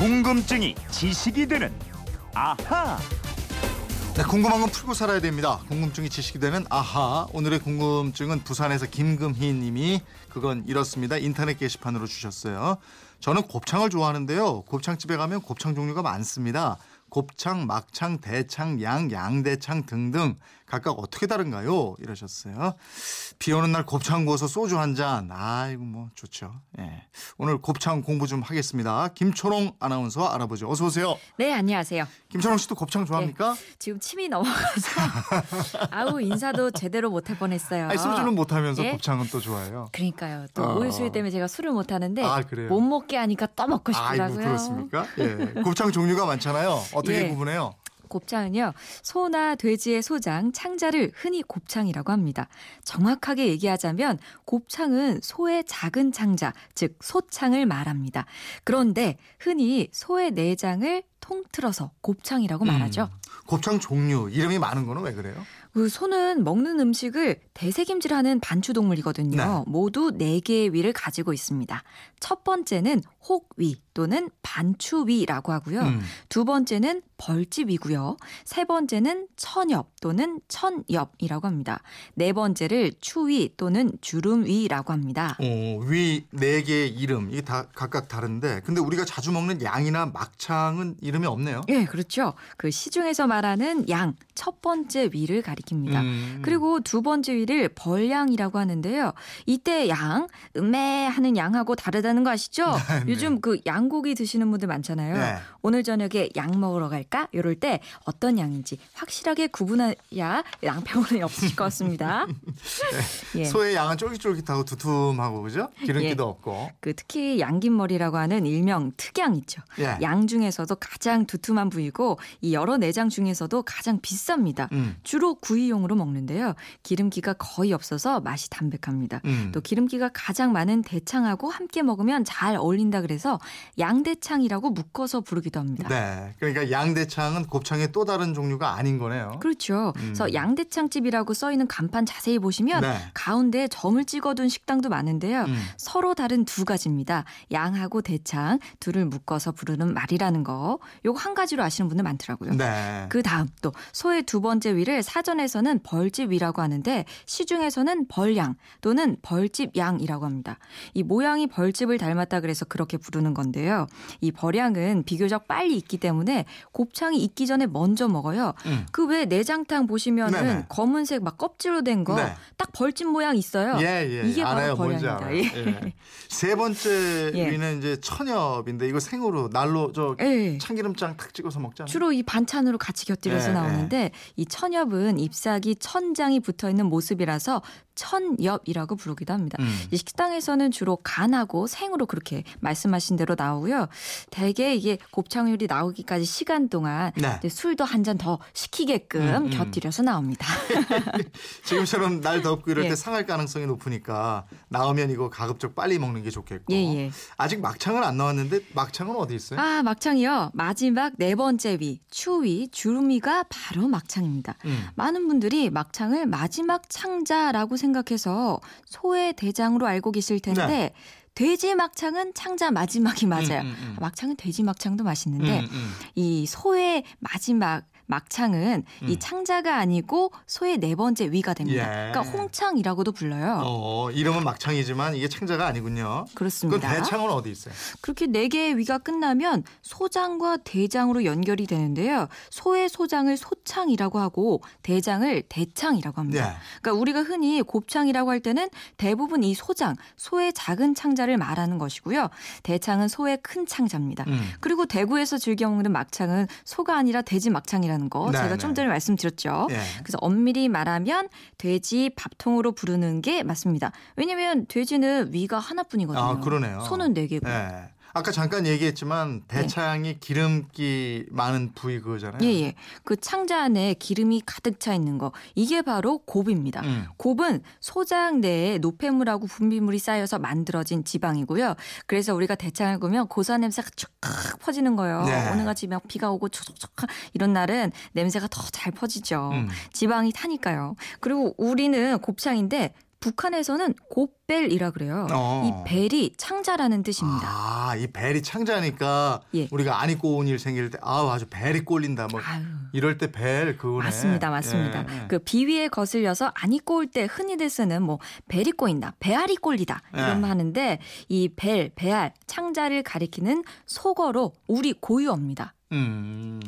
궁금증이 지식이 되는 아하. 네, 궁금한 건 풀고 살아야 됩니다. 궁금증이 지식이 되는 아하. 오늘의 궁금증은 부산에서 김금희 님이 그건 이렇습니다. 인터넷 게시판으로 주셨어요. 저는 곱창을 좋아하는데요. 곱창집에 가면 곱창 종류가 많습니다. 곱창, 막창, 대창, 양, 양대창 등등 각각 어떻게 다른가요? 이러셨어요. 비 오는 날 곱창 구워서 소주 한 잔. 아이고 뭐 좋죠. 예. 오늘 곱창 공부 좀 하겠습니다. 김초롱 아나운서 알아보죠. 어서 오세요. 네, 안녕하세요. 김초롱 씨도 곱창 좋아합니까? 지금 침이 넘어가서 아우 인사도 제대로 못할 뻔했어요. 아니, 소주는 못 하면서 예? 곱창은 또 좋아해요. 그러니까요. 또 어. 오일수유 때문에 제가 술을 못 하는데 아, 그래요? 못 먹게 하니까 또 먹고 싶더라고요. 아이고 그렇습니까? 예. 곱창 종류가 많잖아요. 어떻게 예. 구분해요? 곱창은요, 소나 돼지의 소장, 창자를 흔히 곱창이라고 합니다. 정확하게 얘기하자면 곱창은 소의 작은 창자, 즉 소창을 말합니다. 그런데 흔히 소의 내장을 통틀어서 곱창이라고 말하죠. 음, 곱창 종류 이름이 많은 거는 왜 그래요? 그 소는 먹는 음식을 대세김질하는 반추동물이거든요. 네. 모두 네개의 위를 가지고 있습니다. 첫 번째는 혹위 또는 반추위라고 하고요. 음. 두 번째는 벌집이고요. 세 번째는 천엽 또는 천엽이라고 합니다. 네 번째를 추위 또는 주름위라고 합니다. 어, 위네 개의 이름 이게 다 각각 다른데 근데 우리가 자주 먹는 양이나 막창은 이름이 없네요. 예, 그렇죠. 그 시중에서 말하는 양, 첫 번째 위를 가리 킵니다. 음. 그리고 두 번째 위를 벌양이라고 하는데요. 이때 양, 음메 하는 양하고 다르다는 거 아시죠? 네. 요즘 그 양고기 드시는 분들 많잖아요. 네. 오늘 저녁에 양 먹으러 갈까? 이럴 때 어떤 양인지 확실하게 구분해야 양평원이 없으실 것 같습니다. 예. 소의 양은 쫄깃쫄깃하고 두툼하고 그죠? 기름기도 예. 없고. 그 특히 양긴머리라고 하는 일명 특양 있죠. 예. 양 중에서도 가장 두툼한 부위고 이 여러 내장 중에서도 가장 비쌉니다. 음. 주로 구이용으로 먹는데요. 기름기가 거의 없어서 맛이 담백합니다. 음. 또 기름기가 가장 많은 대창하고 함께 먹으면 잘 어울린다 그래서 양대창이라고 묶어서 부르기도 합니다. 네. 그러니까 양대창은 곱창의 또 다른 종류가 아닌 거네요. 그렇죠. 음. 그래서 양대창집이라고 써 있는 간판 자세히 보시면 네. 가운데 점을 찍어둔 식당도 많은데요. 음. 서로 다른 두 가지입니다. 양하고 대창 둘을 묶어서 부르는 말이라는 거. 요거 한 가지로 아시는 분들 많더라고요. 네. 그 다음 또 소의 두 번째 위를 사전에 서는 벌집위라고 하는데 시중에서는 벌양 또는 벌집양이라고 합니다. 이 모양이 벌집을 닮았다 그래서 그렇게 부르는 건데요. 이 벌양은 비교적 빨리 익기 때문에 곱창이 익기 전에 먼저 먹어요. 음. 그왜 내장탕 보시면은 네네. 검은색 막 껍질로 된 거딱 네. 벌집 모양 있어요. 예, 예. 이게 바로 알아요. 뭔지 벌양입니다. 예. 예. 세 번째 예. 위는 이제 천엽인데 이거 생으로 날로 저 예. 참기름장 탁 찍어서 먹잖아요. 주로 이 반찬으로 같이 곁들여서 예, 나오는데 이 천엽은 잎사귀 천장이 붙어 있는 모습이라서 천엽이라고 부르기도 합니다. 음. 이 식당에서는 주로 간하고 생으로 그렇게 말씀하신 대로 나오고요. 대개 이게 곱창 요리 나오기까지 시간 동안 네. 술도 한 잔 더 시키게끔 음, 음. 곁들여서 나옵니다. 지금처럼 날 덥고 이럴 예. 때 상할 가능성이 높으니까 나오면 이거 가급적 빨리 먹는 게 좋겠고. 예, 예. 아직 막창은 안 나왔는데 막창은 어디 있어요? 아, 막창이요. 마지막 네 번째 위, 추위, 주름이가 바로 막창입니다. 음. 많은 분들이 막창을 마지막 창자라고 생각 해서 소의 대장으로 알고 계실 텐데 네. 돼지 막창은 창자 마지막이 맞아요. 음, 음, 음. 막창은 돼지 막창도 맛있는데 음, 음. 이 소의 마지막 막창은 이 음. 창자가 아니고 소의 네 번째 위가 됩니다. 예. 그러니까 홍창이라고도 불러요. 어, 이름은 막창이지만 이게 창자가 아니군요. 그렇습니다. 대창은 어디 있어요? 그렇게 네 개의 위가 끝나면 소장과 대장으로 연결이 되는데요. 소의 소장을 소창이라고 하고 대장을 대창이라고 합니다. 네. 그러니까 우리가 흔히 곱창이라고 할 때는 대부분 이 소장, 소의 작은 창자를 말하는 것이고요. 대창은 소의 큰 창자입니다. 음. 그리고 대구에서 즐겨 먹는 막창은 소가 아니라 돼지 막창이라는 거 네, 제가 네. 좀 전에 말씀드렸죠. 예. 그래서 엄밀히 말하면 돼지 밥통으로 부르는 게 맞습니다. 왜냐면 돼지는 위가 하나뿐이거든요. 아, 그러네요. 소는 네 개고. 예. 아까 잠깐 얘기했지만 대창이 기름기 많은 부위 그거잖아요. 예, 예. 그 창자 안에 기름이 가득 차 있는 거. 이게 바로 곱입니다. 음. 곱은 소장 내에 노폐물하고 분비물이 쌓여서 만들어진 지방이고요. 그래서 우리가 대창을 구면 고소한 냄새가 쭉 퍼지는 거예요. 네. 오늘 같이 막 비가 오고 촉촉촉 이런 날은 냄새가 더 잘 퍼지죠. 음. 지방이 타니까요. 그리고 우리는 곱창인데 북한에서는 곱벨이라 그래요. 어. 이 벨이 창자라는 뜻입니다. 아, 이 벨이 창자니까 예. 우리가 안 입고 온 일 생길 때 아우 아주 벨이 꼴린다 뭐 아유. 이럴 때 벨 그거네. 맞습니다, 맞습니다. 예, 예. 그 비위에 거슬려서 안 입고 올 때 흔히들 쓰는 뭐 벨이 꼬인다, 배알이 꼴리다 이런 예. 말 하는데 이 벨, 배알, 창자를 가리키는 속어로 우리 고유어입니다. 음.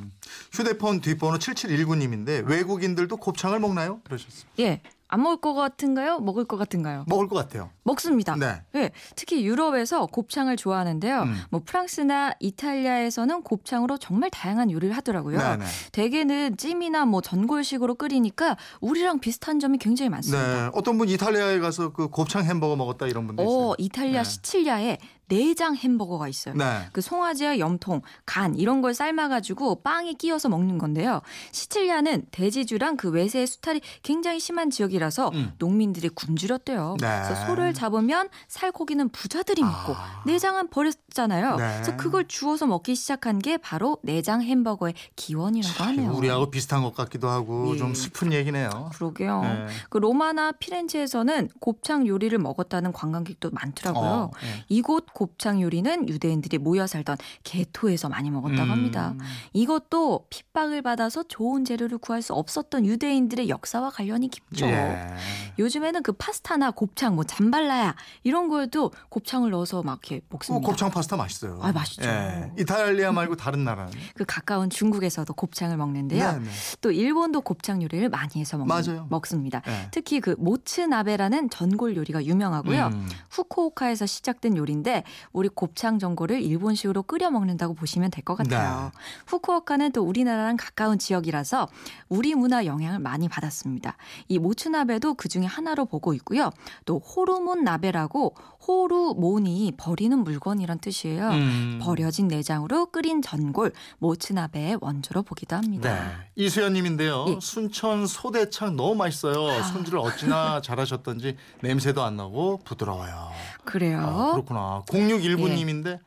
휴대폰 뒷번호 7719님인데 외국인들도 곱창을 먹나요? 그러셨어요. 예, 안 먹을 것 같은가요? 먹을 것 같은가요? 먹을 것 같아요. 먹습니다. 네. 예, 특히 유럽에서 곱창을 좋아하는데요. 음. 뭐 프랑스나 이탈리아에서는 곱창으로 정말 다양한 요리를 하더라고요. 네네. 대개는 찜이나 뭐 전골식으로 끓이니까 우리랑 비슷한 점이 굉장히 많습니다. 네. 어떤 분 이탈리아에 가서 그 곱창 햄버거 먹었다 이런 분도 있어요. 어, 이탈리아 네. 시칠리아에 내장 햄버거가 있어요. 네. 그 송아지와 염통, 간 이런 걸 삶아가지고 빵에 끼워서 먹는 건데요. 시칠리아는 대지주랑 그 외세의 수탈이 굉장히 심한 지역이라서 음. 농민들이 굶주렸대요. 네. 그래서 소를 잡으면 살코기는 부자들이 먹고 아. 내장은 버렸잖아요. 네. 그래서 그걸 주워서 먹기 시작한 게 바로 내장 햄버거의 기원이라고 하네요. 우리하고 비슷한 것 같기도 하고 예. 좀 슬픈 얘기네요. 그러게요. 네. 그 로마나 피렌체에서는 곱창 요리를 먹었다는 관광객도 많더라고요. 어, 예. 이곳 곱창 요리는 유대인들이 모여 살던 게토에서 많이 먹었다고 음. 합니다. 이것도 핍박을 받아서 좋은 재료를 구할 수 없었던 유대인들의 역사와 관련이 깊죠. 예. 요즘에는 그 파스타나 곱창, 뭐 잠발라야 이런 거에도 곱창을 넣어서 막 이렇게 어, 먹습니다. 곱창 파스타 맛있어요. 아, 맛있죠. 예. 이탈리아 말고 다른 나라는. 그 가까운 중국에서도 곱창을 먹는데요. 네, 네. 또 일본도 곱창 요리를 많이 해서 먹, 맞아요. 먹습니다. 예. 특히 그 모츠나베라는 전골 요리가 유명하고요. 음. 후쿠오카에서 시작된 요리인데 우리 곱창 전골을 일본식으로 끓여 먹는다고 보시면 될 것 같아요. 네. 후쿠오카는 또 우리나라랑 가까운 지역이라서 우리 문화 영향을 많이 받았습니다. 이 모츠나베도 그 중에 하나로 보고 있고요. 또 호르몬 나베라고 호르몬이 버리는 물건이란 뜻이에요. 음. 버려진 내장으로 끓인 전골 모츠나베의 원조로 보기도 합니다. 네. 이수연님인데요. 예. 순천 소대창 너무 맛있어요. 손질을 어찌나 잘하셨던지 냄새도 안 나고 부드러워요. 그래요. 아, 그렇구나. 0619님인데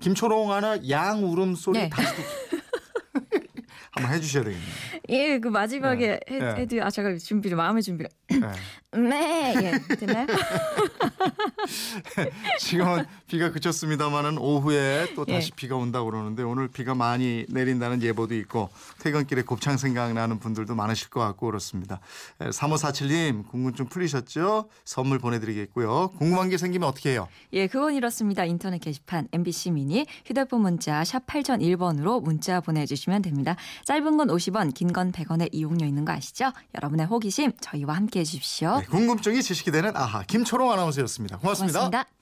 김초롱 하나 양 울음소리 네. 다시 듣기. 한번 해주셔야 되겠네요. 예, 그 마지막에 네. 해, 네. 해드 아 제가 준비를 마음의 준비를 네. 네, 예, 됐나요? 지금은 비가 그쳤습니다마는 오후에 또 다시 예. 비가 온다고 그러는데 오늘 비가 많이 내린다는 예보도 있고 퇴근길에 곱창 생각나는 분들도 많으실 것 같고 그렇습니다. 3547님 궁금증 풀리셨죠? 선물 보내드리겠고요. 궁금한 게 생기면 어떻게 해요? 예, 그건 이렇습니다. 인터넷 게시판 MBC 미니 휴대폰 문자 샵 8001번으로 문자 보내주시면 됩니다. 짧은 건 50원, 긴건 100원의 이용료 있는 거 아시죠? 여러분의 호기심 저희와 함께 해주십시오. 네, 궁금증이 지식이 되는 아하 김초롱 아나운서였습니다 고맙습니다. 고맙습니다.